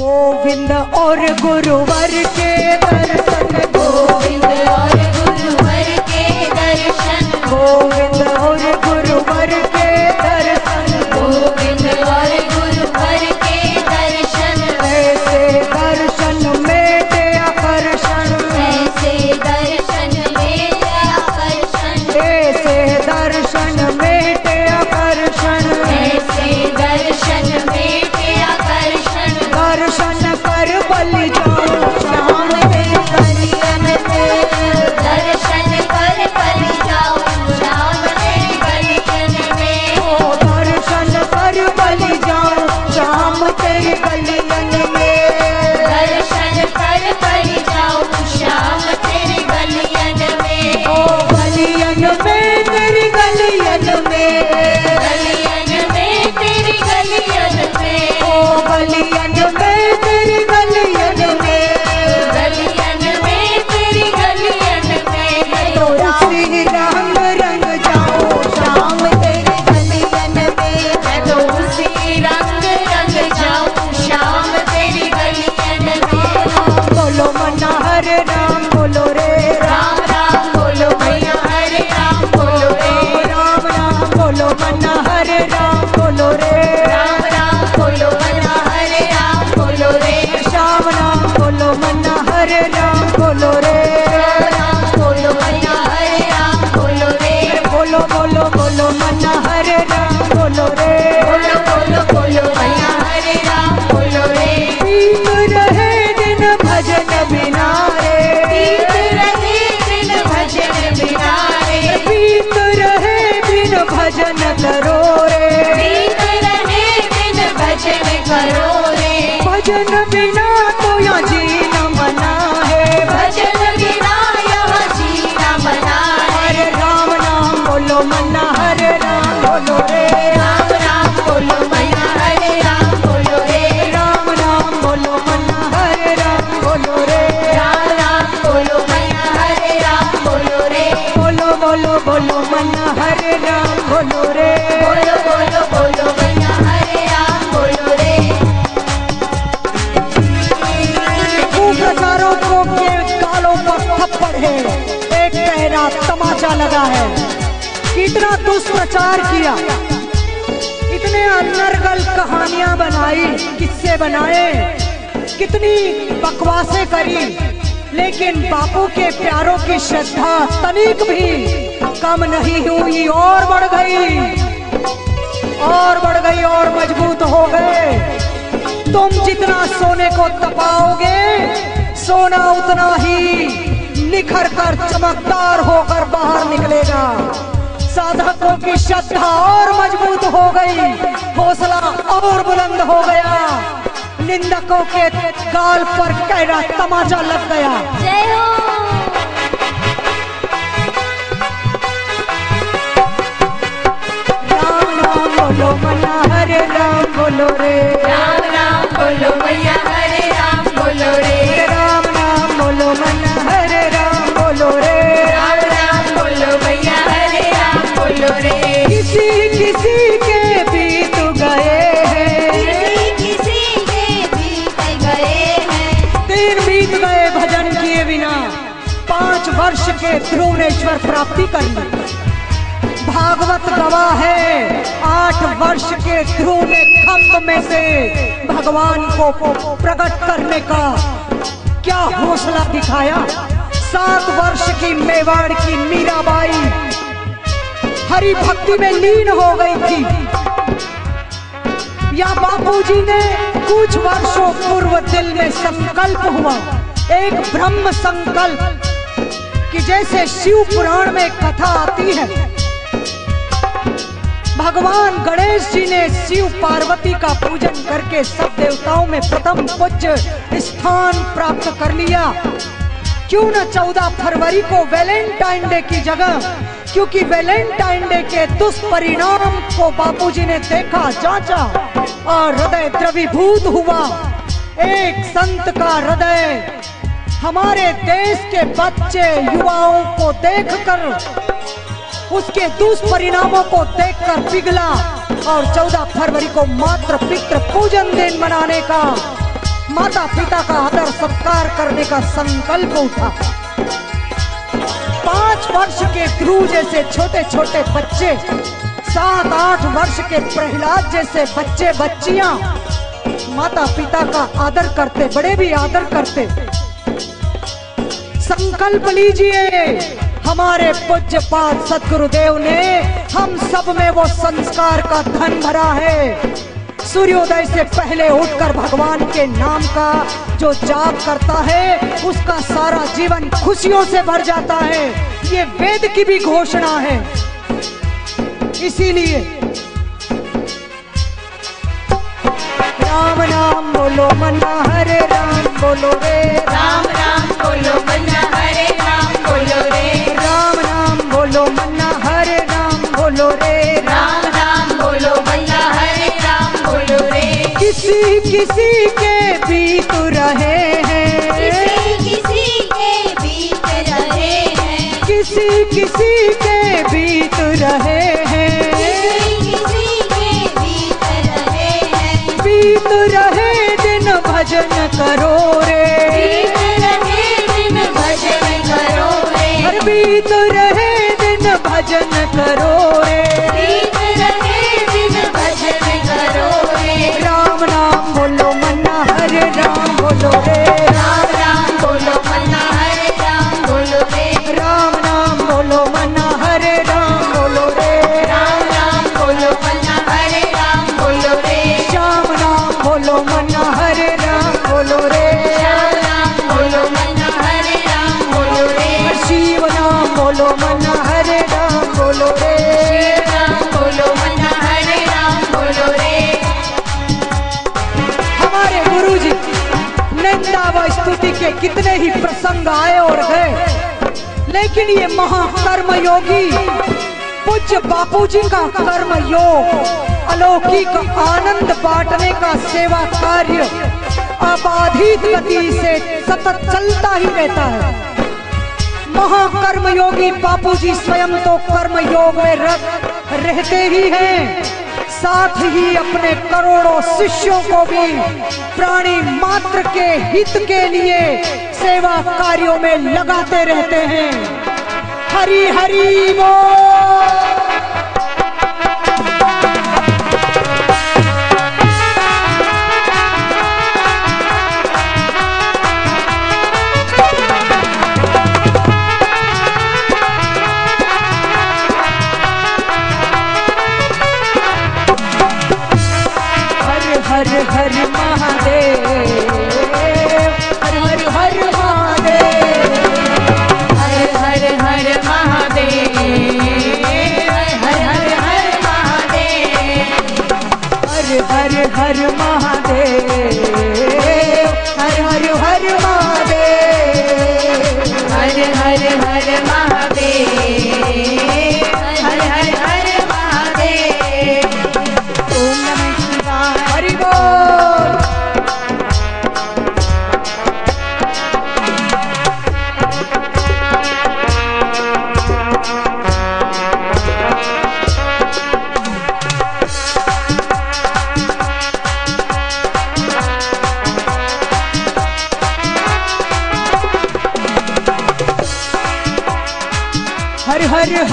गोविंद और गुरुवर के भजन बिना कितना दुष्प्रचार किया। इतने अनर्गल कहानियाँ बनाई, किससे बनाए, कितनी बकवासें करी। लेकिन बापू के प्यारों की श्रद्धा तनिक भी कम नहीं हुई, और बढ़ गई। और बढ़ गई, और मज़बूत हो गए। तुम जितना सोने को तपाओगे, सोना उतना ही निखर कर चमकदार होकर बाहर निकलेगा। साधकों की श्रद्धा और मज़बूत हो गई। हौसला और बुलंद हो गया। निंदकों के गाल पर गहरा तमाचा लग गया। जय हो। बोलो मना हरे राम बोलो रे। राम राम बोलो भैया हरे राम बोलो रे। के ध्रुवनेश्वर प्राप्ति कर। ली भागवत गवाह है, आठ वर्ष के ध्रुव ने खम्भ में से भगवान को प्रकट करने का क्या हौसला दिखाया? सात वर्ष की मेवाड़ की मीराबाई हरि भक्ति में लीन हो गई थी। या बापूजी ने कुछ वर्षों पूर्व दिल में संकल्प हुआ। एक ब्रह्म संकल्प कि जैसे शिव पुराण में कथा आती है। भगवान गणेश जी ने शिव पार्वती का पूजन करके सब देवताओं में प्रथम पूज्य स्थान प्राप्त कर लिया। क्यों न 14 फरवरी को वैलेंटाइन डे की जगह? क्योंकि वैलेंटाइन डे के दुष्परिणाम को बापूजी ने देखा, जांचा और हृदय द्रवीभूत हुआ। एक संत का हृदय हमारे देश के बच्चे, युवाओं को देखकर, उसके दुष्परिणामों को देखकर पिघला और 14 फरवरी को मात्र पितृ पूजन दिन मनाने का माता पिता का आदर सत्कार करने का संकल्प उठा। पाँच वर्ष के ध्रुव जैसे छोटे छोटे बच्चे, सात, आठ वर्ष के प्रहलाद जैसे बच्चे बच्चियाँ माता पिता का आदर करते, बड़े भी आदर करते। संकल्प लीजिए। हमारे पूज्य पाद सदगुरुदेव ने हम सब में वो संस्कार का धन भरा है। सूर्योदय से पहले उठकर भगवान के नाम का जो जाप करता है, उसका सारा जीवन खुशियों से भर जाता है। ये वेद की भी घोषणा है। इसीलिए राम नाम बोलो, मना, हरे राम। बोलो रे। राम राम बोलो मन्ना हरे राम बोलो रे। राम राम बोलो मन्ना हरे राम बोलो रे। राम राम बोलो मन्ना हरे राम बोलो रे। किसी किसी के करो कितने ही प्रसंग आए और गए। लेकिन ये महाकर्म योगी पूज्य बापू जी का कर्म योग अलौकिक आनंद बांटने का सेवा कार्य अबाधित गति से सतत चलता ही रहता है। महाकर्म योगी बापू जी स्वयं तो कर्म योग में रत रहते ही हैं। साथ ही अपने करोड़ों शिष्यों को भी प्राणी मात्र के हित के लिए सेवा कार्यों में लगाते रहते हैं। हरी हरी बोल! Lord.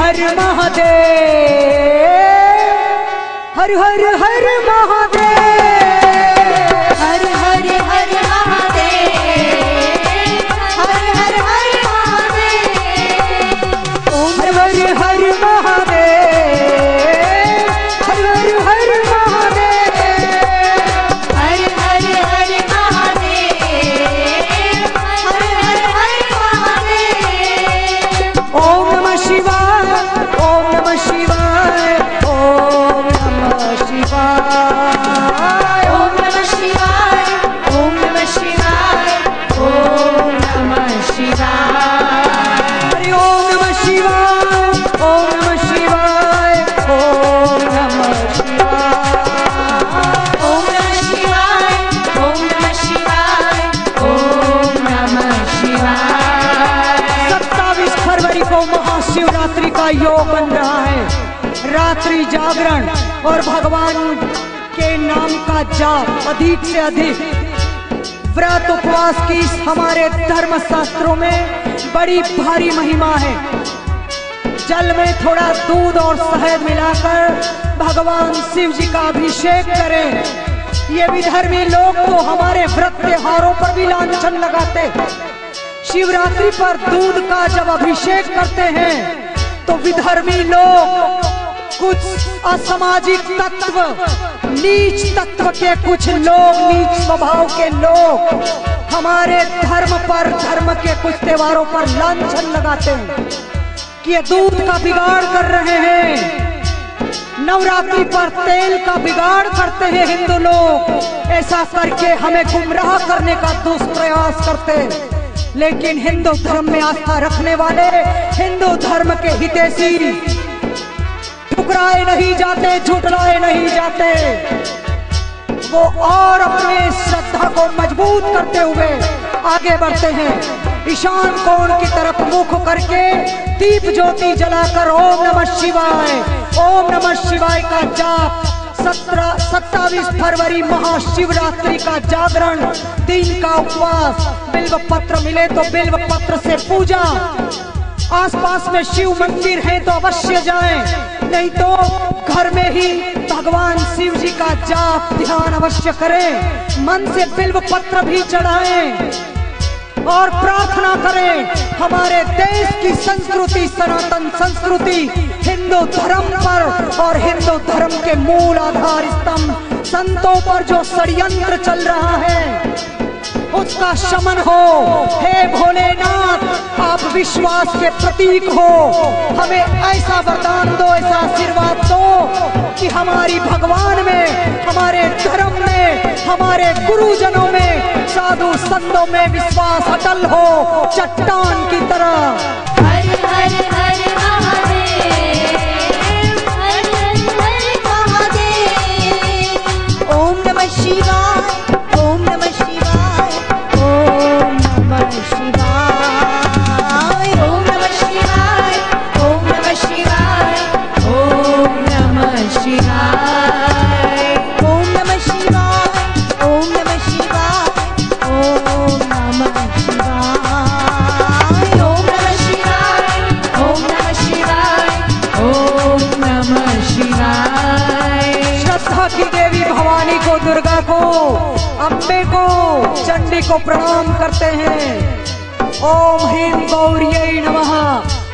हर का योग बन रहा है। रात्रि जागरण और भगवान के नाम का जाप अधिक से अधिक। व्रत उपवास की हमारे धर्म शास्त्रों में बड़ी भारी महिमा है। जल में थोड़ा दूध और शहद मिलाकर भगवान शिव जी का अभिषेक करें। ये विधर्मी लोग तो हमारे व्रत त्योहारों पर भी लांछन लगाते। शिवरात्रि पर दूध का जब अभिषेक करते हैं तो विधर्मी लोग कुछ असामाजिक तत्व, नीच तत्व के कुछ लोग, नीच स्वभाव के लोग हमारे धर्म पर, धर्म के कुछ त्योहारों पर लांछन लगाते हैं कि ये दूध का बिगाड़ कर रहे हैं। नवरात्रि पर तेल का बिगाड़ करते हैं हिंदू लोग। ऐसा करके हमें गुमराह करने का दुष्प्रयास करते हैं। लेकिन हिंदू धर्म में आस्था रखने वाले हिंदू धर्म के हितेशी ठुकराए नहीं जाते झुटलाए नहीं जाते। वो और अपने श्रद्धा को मज़बूत करते हुए आगे बढ़ते हैं। ईशान कोण की तरफ़ मुख करके दीप ज्योति जलाकर ओम नमः शिवाय, ओम नमः शिवाय का जाप सत्रह सत्तावीस फरवरी महाशिवरात्रि का जागरण। दिन का उपवास। बिल्व पत्र मिले तो बिल्व पत्र से पूजा। आसपास में शिव मंदिर है तो अवश्य जाएँ। नहीं तो घर में ही भगवान शिव जी का जाप ध्यान अवश्य करें। मन से बिल्व पत्र भी चढ़ाएँ। और प्रार्थना करें, हमारे देश की संस्कृति, सनातन संस्कृति हिंदू धर्म पर और हिंदू धर्म के मूल आधार स्तंभ संतों पर जो षडयंत्र चल रहा है, उसका शमन हो। हे भोलेनाथ, आप विश्वास के प्रतीक हो। हमें ऐसा वरदान दो, ऐसा आशीर्वाद दो कि हमारी भगवान में, हमारे धर्म में, हमारे गुरुजनों में, साधु संतों में विश्वास अटल हो। चट्टान की तरह। हर हर चंडी को प्रणाम करते हैं। ओम ह्रीं गौरियै नमः।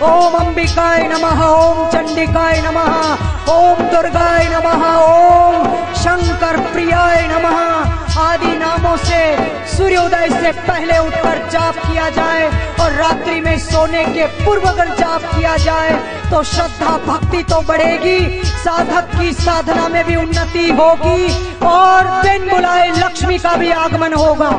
ओम अंबिकाय नमः। ओम चंडिकाय नमः। ओम दुर्गाय नमः। ओम शंकर प्रियाय नमः। आदि नामों से सूर्योदय से पहले उठकर जाप किया जाए और रात्रि में सोने के पूर्व अगर जाप किया जाए तो श्रद्धा भक्ति तो बढ़ेगी। साधक की साधना में भी उन्नति होगी और बिन बुलाए लक्ष्मी का भी आगमन होगा।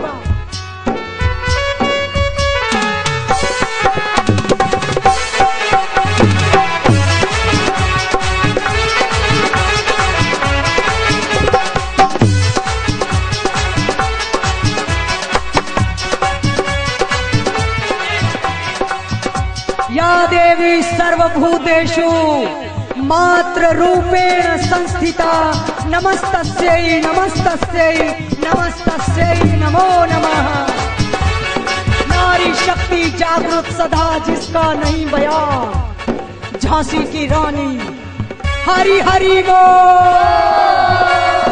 सर्वभूतेषु मात्र रूपेण संस्थिता। नमस्तस्यै नमस्तस्यै नमस्तस्यै, नमो नमः। नारी शक्ति जागृत सदा जिसका नहीं बयान झांसी की रानी, हरि हरि वो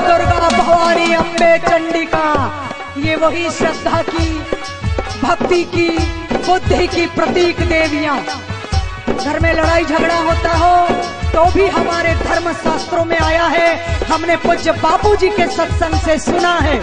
दुर्गा भवानी अम्बे चंडिका, ये वही श्रद्धा की, भक्ति की, बुद्धि की प्रतीक देवियाँ। घर में लड़ाई झगड़ा होता हो तो भी हमारे धर्म शास्त्रों में आया है। हमने पूज्य बापू जी के सत्संग से सुना है।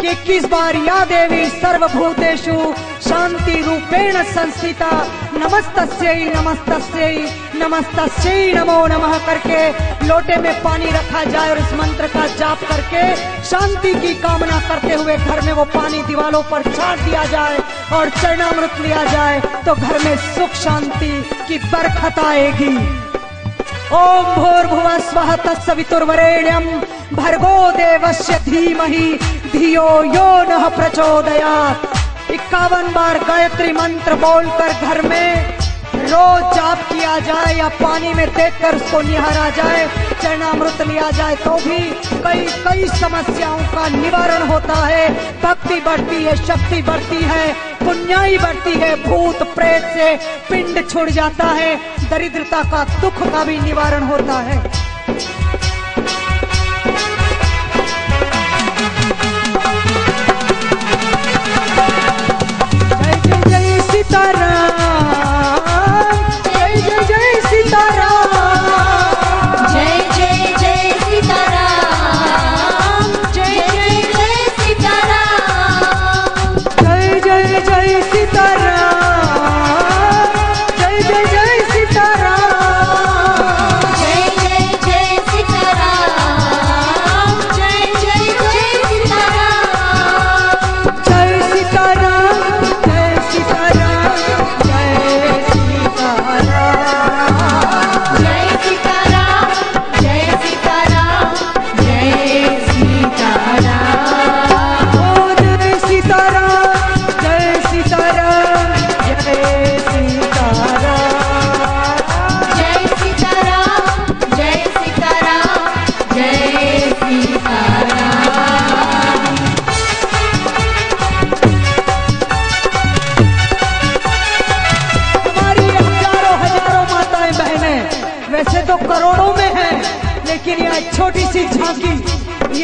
कि किस बार या देवी सर्वभूतेषु शांति रूपेण संस्थिता। नमस्तस्यै नमस्तस्यै नमस्तस्यै, नमो नमः करके लोटे में पानी रखा जाए और इस मंत्र का जाप करके शांति की कामना करते हुए घर में वो पानी दीवालों पर छाट दिया जाए और चरणामृत लिया जाए तो घर में सुख शांति की बरखत आएगी। ओम भूर्भुव स्वः तत्सवितुर्वरेण्यं भर्गो देवस्य धीमहि धियो यो नः प्रचोदयात्। इक्यावन बार गायत्री मंत्र बोलकर घर में रोज जाप किया जाए या पानी में देख कर उसको निहारा जाए, चरणामृत लिया जाए तो भी कई कई समस्याओं का निवारण होता है। भक्ति बढ़ती है, शक्ति बढ़ती है, पुण्याई बढ़ती है, भूत प्रेत से पिंड छुड़ जाता है, दरिद्रता का दुख का भी निवारण होता है।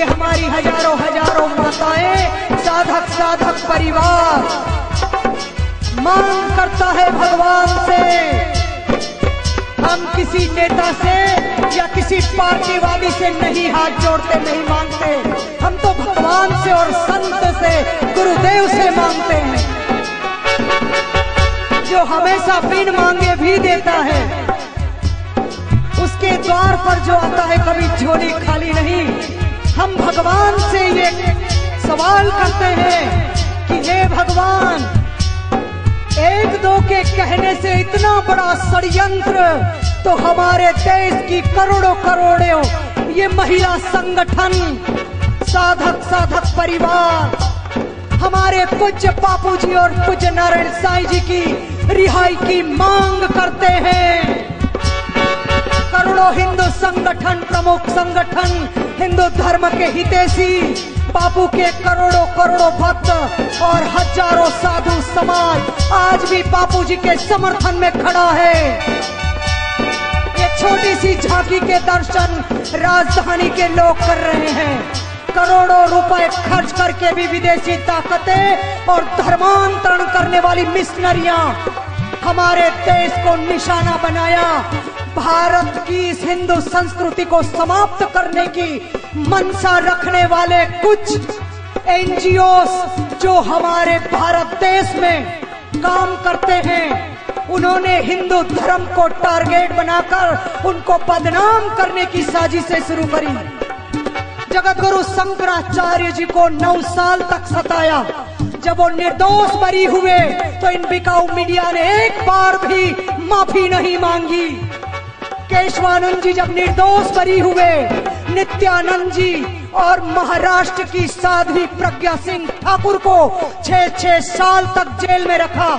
ये हमारी हज़ारों हज़ारों माताएँ, साधक साधक परिवार। मांग करता है भगवान से, हम किसी नेता से या किसी पार्टीवादी से नहीं हाथ जोड़ते, नहीं मांगते। हम तो भगवान से और संत से, गुरुदेव से मांगते हैं। जो हमेशा बिन मांगे भी देता है, उसके द्वार पर जो आता है कभी झोली खाली नहीं। हम भगवान से ये सवाल करते हैं कि हे भगवान, एक दो के कहने से इतना बड़ा षडयंत्र तो हमारे देश की करोड़ों करोड़ों ये महिला संगठन, साधक साधक परिवार, हमारे पूज्य बापू जी और पूज्य नारायण साई जी की रिहाई की मांग करते हैं। करोड़ों हिंदू संगठन, प्रमुख संगठन, हिंदू धर्म के हितेशी, बापू के करोड़ों करोड़ों भक्त और हज़ारों साधु समाज आज भी बापू जी के समर्थन में खड़ा है। ये छोटी सी झांकी के दर्शन राजधानी के लोग कर रहे हैं। करोड़ों रुपए खर्च करके भी विदेशी ताकतें और धर्मांतरण करने वाली मिशनरियाँ हमारे देश को निशाना बनाया। भारत की इस हिंदू संस्कृति को समाप्त करने की मनसा रखने वाले कुछ एनजीओ जो हमारे भारत देश में काम करते हैं, उन्होंने हिंदू धर्म को टारगेट बनाकर उनको बदनाम करने की साजिशें शुरू करी। जगत गुरु शंकराचार्य जी को नौ साल तक सताया। जब वो निर्दोष बरी हुए तो इन बिकाऊ मीडिया ने एक बार भी माफ़ी नहीं मांगी। केशवानंद जी जब निर्दोष बरी हुए, नित्यानंद जी और महाराष्ट्र की साध्वी प्रज्ञा सिंह ठाकुर को छह छह साल तक जेल में रखा।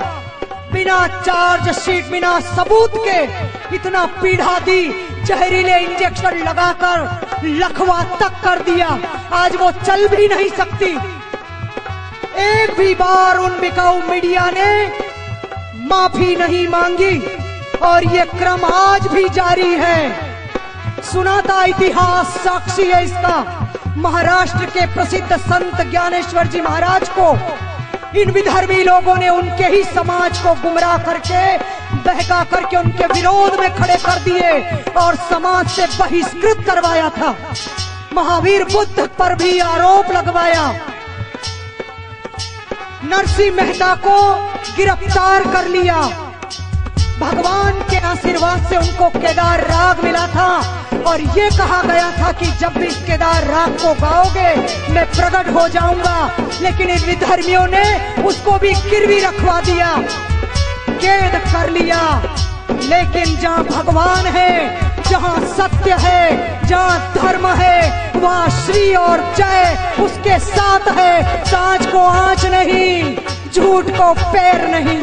बिना चार्ज शीट, बिना सबूत के इतना पीढ़ा दी, जहरीले इंजेक्शन लगाकर लखवा तक कर दिया। आज वो चल भी नहीं सकती। एक भी बार उन बिकाऊ मीडिया ने माफ़ी नहीं मांगी। और ये क्रम आज भी जारी है। सुनाता इतिहास, साक्षी है इसका। महाराष्ट्र के प्रसिद्ध संत ज्ञानेश्वर जी महाराज को, इन विधर्मी लोगों ने उनके ही समाज को गुमराह करके, बहका करके उनके विरोध में खड़े कर दिए और समाज से बहिष्कृत करवाया था। महावीर बुद्ध पर भी आरोप लगवाया। नरसिंह मेहता को गिरफ़्तार कर लिया। भगवान के आशीर्वाद से उनको केदार राग मिला था। और ये कहा गया था कि जब भी केदार राग को गाओगे, मैं प्रकट हो जाऊँगा। लेकिन इन विधर्मियों ने उसको भी गिरवी रखवा दिया, कैद कर लिया। लेकिन जहाँ भगवान है, जहाँ सत्य है, जहाँ धर्म है, वहाँ श्री और जय उसके साथ है। सांच को आँच नहीं, झूठ को पैर नहीं।